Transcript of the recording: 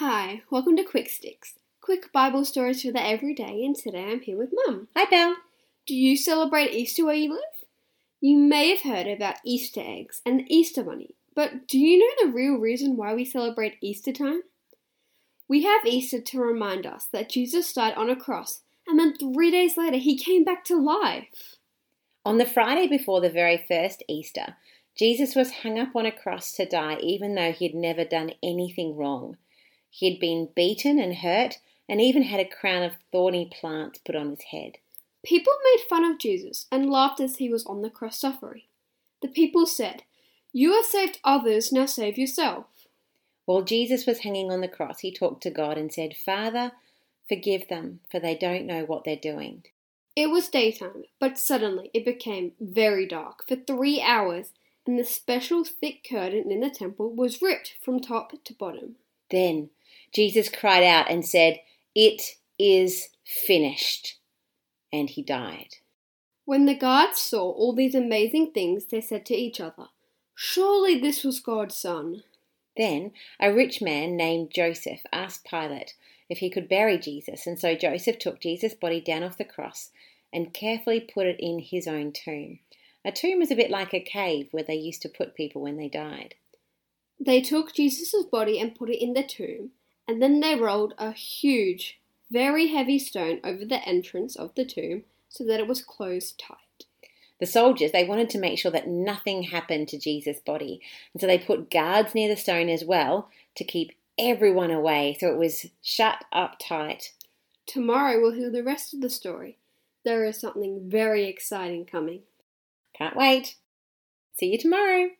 Hi, welcome to Quick Sticks, quick Bible stories for the everyday, and today I'm here with Mum. Hi, Belle. Do you celebrate Easter where you live? You may have heard about Easter eggs and the Easter bunny, but do you know the real reason why we celebrate Easter time? We have Easter to remind us that Jesus died on a cross, and then three days later he came back to life. On the Friday before the very first Easter, Jesus was hung up on a cross to die even though he had never done anything wrong. He had been beaten and hurt and even had a crown of thorny plants put on his head. People made fun of Jesus and laughed as he was on the cross suffering. The people said, You have saved others, now save yourself. While Jesus was hanging on the cross, he talked to God and said, Father, forgive them, for they don't know what they're doing. It was daytime, but suddenly it became very dark for three hours, and the special thick curtain in the temple was ripped from top to bottom. Then Jesus cried out and said, It is finished. And he died. When the guards saw all these amazing things, they said to each other, Surely this was God's Son. Then a rich man named Joseph asked Pilate if he could bury Jesus, and so Joseph took Jesus' body down off the cross and carefully put it in his own tomb. A tomb was a bit like a cave where they used to put people when they died. They took Jesus' body and put it in the tomb, and then they rolled a huge, very heavy stone over the entrance of the tomb so that it was closed tight. The soldiers, they wanted to make sure that nothing happened to Jesus' body, and so they put guards near the stone as well to keep everyone away, so it was shut up tight. Tomorrow we'll hear the rest of the story. There is something very exciting coming. Can't wait. See you tomorrow.